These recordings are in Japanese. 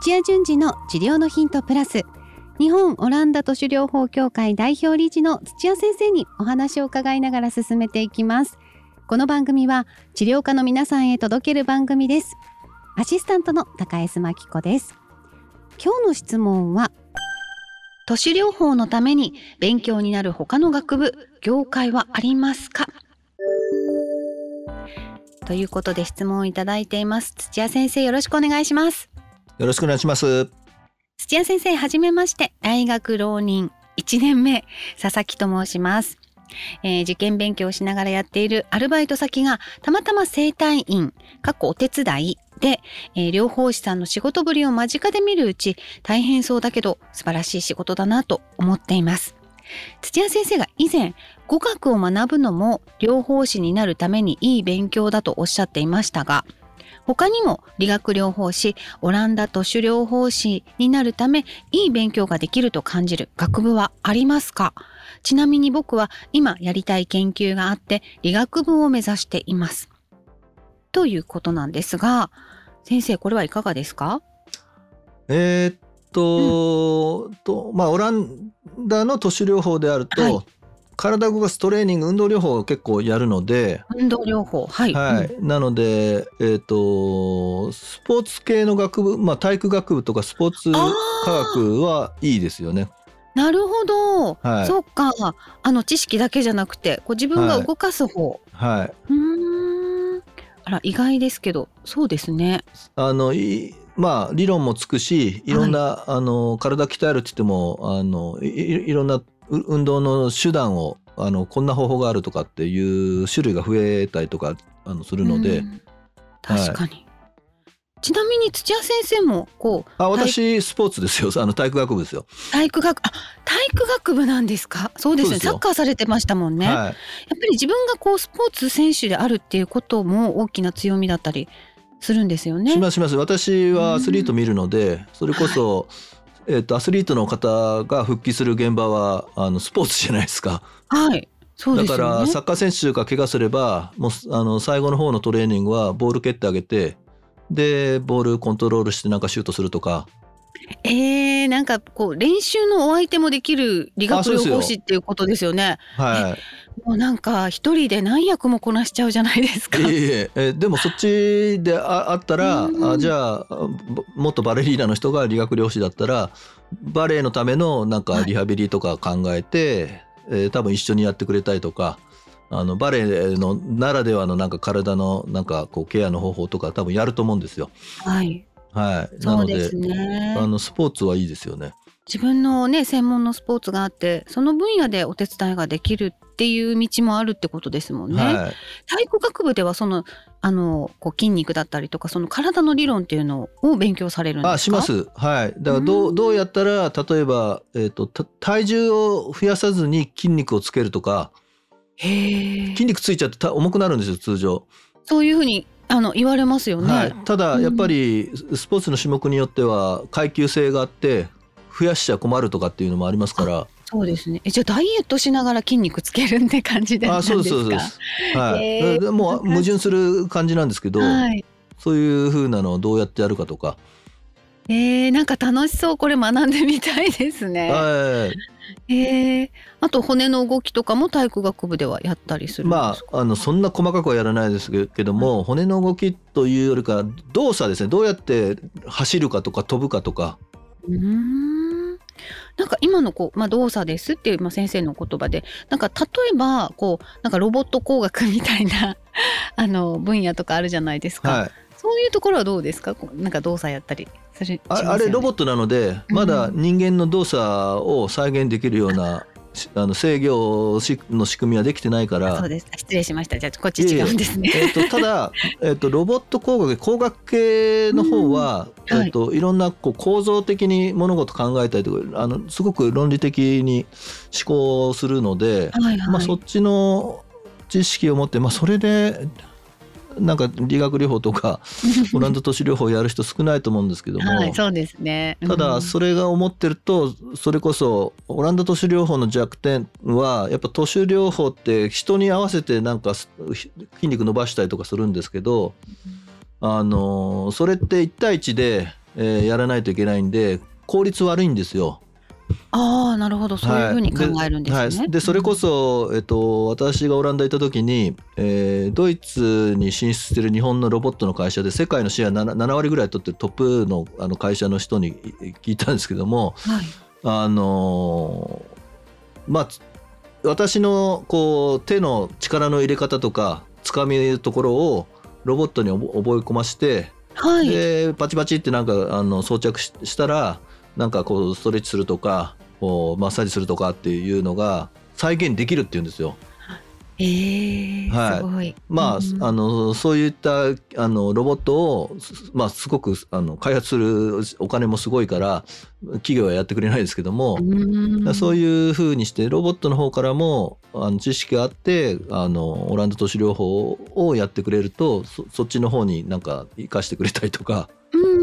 土屋順次の治療のヒントプラス。日本オランダ都市療法協会代表理事の土屋先生にお話を伺いながら進めていきます。この番組は治療家の皆さんへ届ける番組です。アシスタントの高江真紀子です。今日の質問は都市療法のために勉強になる他の学部業界はありますか？ということで質問をいただいています。土屋先生よろしくお願いします。よろしくお願いします。土屋先生はじめまして。大学浪人。1年目。佐々木と申します。えー、受験勉強をしながらやっている。アルバイト先がたまたま整体院、過去お手伝い。で、えー、療法士さんの仕事ぶりを間近で見るうち大変そうだけど素晴らしい仕事だなと思っています。土屋先生が以前語学を学ぶのも療法士になるためにいい勉強だとおっしゃっていましたが他にも理学療法士オランダ都市療法士になるためいい勉強ができると感じる学部はありますか？ちなみに僕は今やりたい研究があって理学部を目指しています。ということなんですが先生これはいかがですか？えー、っとうん、とまあオランダの都市療法であると、はい、体を動かすトレーニング運動療法を結構やるので運動療法はい、はい、うん、なのでえー、っとスポーツ系の学部まあ体育学部とかスポーツ科学はいいですよね。なるほど、はい、そっか。あの知識だけじゃなくてこう自分が動かす方。はい、うん。あら意外ですけどそうですね。あのいまあ理論もつくしいろんな、はい、あの体鍛えるって言ってもあのいいろんな運動の手段をあのこんな方法があるとかっていう種類が増えたりとかあのするので、確かに、はい。ちなみに土屋先生もこうあ私スポーツですよ。あの体育学部ですよ。体育学あ体育学部なんですか？そうですね。サッカーされてましたもんね、はい、やっぱり自分がこうスポーツ選手であるっていうことも大きな強みだったりするんですよね。しますします。私はアスリート見るのでそれこそ、はい、えーと、アスリートの方が復帰する現場はあのスポーツじゃないですか。はい。そうです、ね、だからサッカー選手が怪我すればもうあの最後の方のトレーニングはボール蹴ってあげてでボールコントロールしてなんかシュートするとかえー、なんかこう練習のお相手もできる理学療法士っていうことですよね。はい。もうなんか一人で何役もこなしちゃうじゃないですか。いええでもそっちでああったら、あじゃあもっとバレリーナの人が理学療士だったらバレエのためのなんかリハビリとか考えて、はい、えー、多分一緒にやってくれたりとか。あのバレエのならではのなんか体のなんかこうケアの方法とか多分やると思うんですよ。はい。はい。なので、ね、あのスポーツはいいですよね。自分のね専門のスポーツがあってその分野でお手伝いができるっていう道もあるってことですもんね。はい、体育学部ではそのあのこう筋肉だったりとかその体の理論っていうのを勉強されるんですか？あします。はい。だからどうどうやったら例えばえっ、ー、と体重を増やさずに筋肉をつけるとか。筋肉ついちゃって重くなるんですよ通常。そういうふうにあの言われますよね、はい、ただやっぱりスポーツの種目によっては階級性があって増やしちゃ困るとかっていうのもありますから。そうですね。えじゃあダイエットしながら筋肉つけるって感じであそうですそうです。はい、えー、もう矛盾する感じなんですけど、はい、そういうふうなのをどうやってやるかとかえー、なんか楽しそうこれ学んでみたいですね。はい。えー、あと骨の動きとかも体育学部ではやったりするまああのそんな細かくはやらないですけども、はい、骨の動きというよりか動作ですねどうやって走るかとか飛ぶかとか。うんなんか今のこう、まあ、動作ですっていう、まあ、先生の言葉でなんか例えばこうなんかロボット工学みたいな あの分野とかあるじゃないですか。はいそういうところはどうですか？なんか動作やったりね、あれロボットなのでまだ人間の動作を再現できるような、あの制御の仕組みはできてないから。そうです。失礼しました。じゃあこっち違うんですね。えー、とただ、えー、とロボット工学工学系の方は、うん、えーとい、ろんなこう構造的に物事考えたりとかあのすごく論理的に思考するので、はいはい、まあ、そっちの知識を持って、まあ、それでなんか理学療法とか オランダ都市療法やる人少ないと思うんですけども、はい、そうですね、うん、ただそれが思ってるとそれこそオランダ都市療法の弱点はやっぱ都市療法って人に合わせてなんか筋肉伸ばしたりとかするんですけど、あのそれって1対1でえーやらないといけないんで効率悪いんですよ。ああなるほど。そういうふうに考えるんですね。はい、でそれこそ、えっと、私がオランダ行った時に、えードイツに進出してる日本のロボットの会社で世界のシェア 7, 7割ぐらい取ってるトップのあの会社の人に聞いたんですけどもはい。あのーまあつ私のこう手の力の入れ方とかつかみるところをロボットに覚覚え込ましてはい。でパチパチってなんかあの装着ししたらなんかこうストレッチするとかこうマッサージするとかっていうのが再現できるっていうんですよ。えー、はいすごい。まあ、うんあのそういったあのロボットを、すまあ、すごくあの開発するお金もすごいから企業はやってくれないですけども、うんそういうふうにしてロボットの方からもあの知識があってあのオランダ都市療法をやってくれるとそそっちの方になんか生かしてくれたりとか。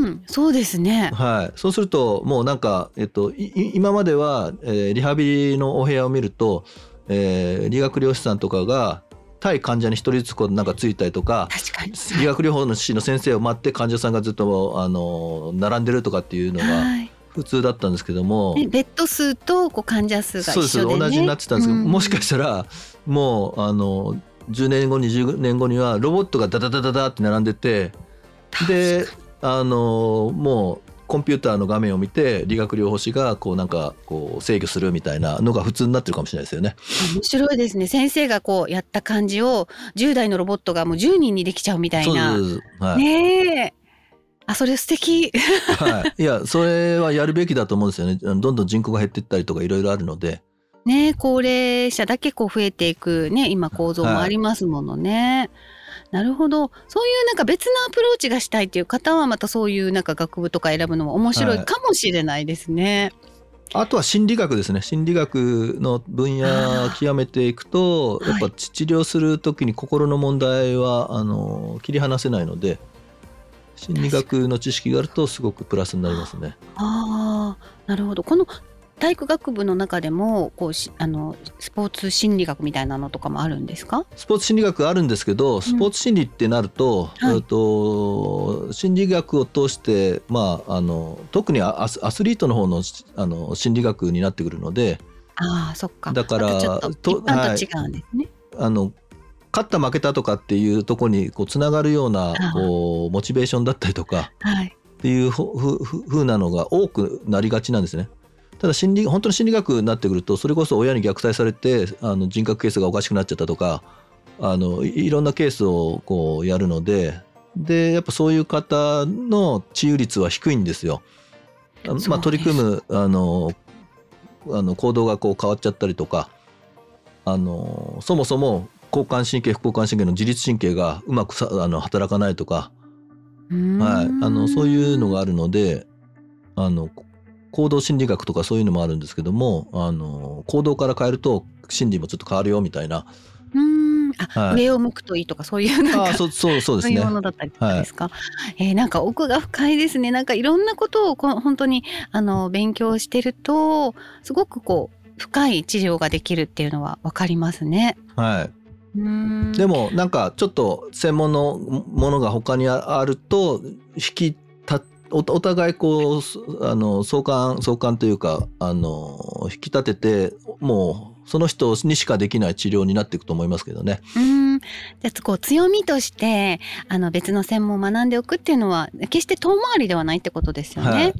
うん、そうですね。はい、そうするともうなんか、えっと、今までは、えーリハビリのお部屋を見ると、えー理学療師さんとかが対患者に一人ずつこうなんかついたりとか確かに。理学療法の師の先生を待って患者さんがずっとあの並んでるとかっていうのがはい。普通だったんですけども、ねベッド数とこう患者数がそうです一緒でね。同じになってたんですけど、うんもしかしたらもうあの10年後20年後にはロボットがダダダダダって並んでてであのもうコンピューターの画面を見て理学療法士がこうなんかこう制御するみたいなのが普通になってるかもしれないですよね。面白いですね。先生がこうやった感じを10代のロボットがもう10人にできちゃうみたいな。はい、ねえ。あ、それ素敵。はい、いやそれはやるべきだと思うんですよね。どんどん人口が減っていったりとかいろいろあるので。ねえ高齢者だけこう増えていくね今構造もありますものね。なるほど。そういうなんか別のアプローチがしたいっていう方はまたそういうなんか学部とか選ぶのも面白いはい。かもしれないですね。あとは心理学ですね。心理学の分野を極めていくとやっぱ治療する時に心の問題はあの切り離せないので心理学の知識があるとすごくプラスになりますね。ああなるほど。この体育学部の中でもこうしあのスポーツ心理学みたいなのとかもあるんですか？スポーツ心理学あるんですけどスポーツ心理ってなると,、はい。えっと心理学を通して、まあ、あの特にアスアスリートの方のあの心理学になってくるのでああそっか。だからまと違うんですね。あの勝った負けたとかっていうところにこうつながるようなこうモチベーションだったりとかはい。っていうふふふふうなのが多くなりがちなんですね。ただ心理本当の心理学になってくるとそれこそ親に虐待されてあの人格形成がおかしくなっちゃったとかあのいいろんなケースをこうやるのででやっぱそういう方の治癒率は低いんですよ。まあ、取り組むあのあの行動がこう変わっちゃったりとかあのそもそも交感神経副交感神経の自律神経がうまくさあの働かないとかはい、あのそういうのがあるのであのこ行動心理学とかそういうのもあるんですけどもあの行動から変えると心理もちょっと変わるよみたいな。うーん。あ、はい。上を向くといいとかそういうなんかあそうそうそうですね。そういうものだったりとかですか？えーなんか奥が深いですね。なんかいろんなことをこう本当にあの勉強してるとすごくこう深い治療ができるっていうのはわかりますね。はい、うーん。でもなんかちょっと専門のものが他にあると引きたおお互いこうすあの相関相関というかあの引き立ててもうその人にしかできない治療になっていくと思いますけどね。うーんじゃあこう強みとしてあの別の専門を学んでおくっていうのは決して遠回りではないってことですよね。はい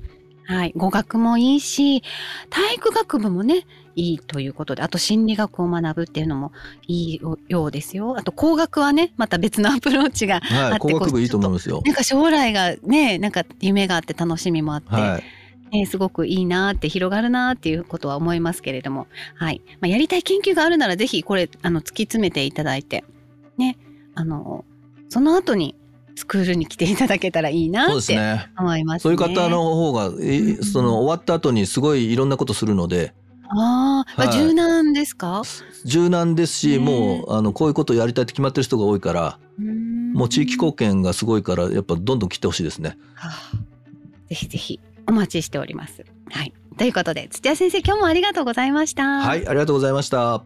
はい、語学もいいし体育学部もねいいということであと心理学を学ぶっていうのもいいようですよ。あと工学はねまた別のアプローチがはい、あって工学部いいと思いますよ。なんか将来がねなんか夢があって楽しみもあって、はい、ねすごくいいなって広がるなっていうことは思いますけれども、はい。まあ、やりたい研究があるならぜひこれあの突き詰めていただいてねあのその後にスクールに来ていただけたらいいなって。思いますね。そういう方の方が、えうんその終わった後にすごいいろんなことするのであー、まあはい柔軟ですか？柔軟ですし、ねもうあのこういうことをやりたいって決まってる人が多いから、もう地域貢献がすごいからやっぱどんどん来てほしいですね。はあぜひぜひお待ちしております。はい。ということで土屋先生今日もありがとうございました。はい、ありがとうございました。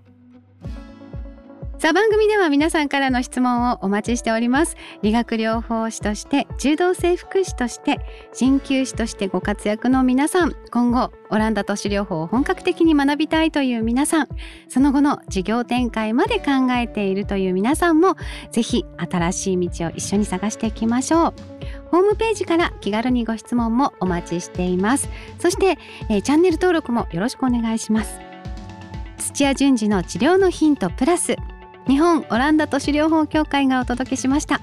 さあ番組では皆さんからの質問をお待ちしております。理学療法士として柔道整復師として鍼灸師としてご活躍の皆さん。今後オランダ都市療法を本格的に学びたいという皆さん。その後の事業展開まで考えているという皆さんもぜひ新しい道を一緒に探していきましょう。ホームページから気軽にご質問もお待ちしています。そして、えー、チャンネル登録もよろしくお願いします。土屋順次の治療のヒントプラス。日本オランダ都市療法協会がお届けしました。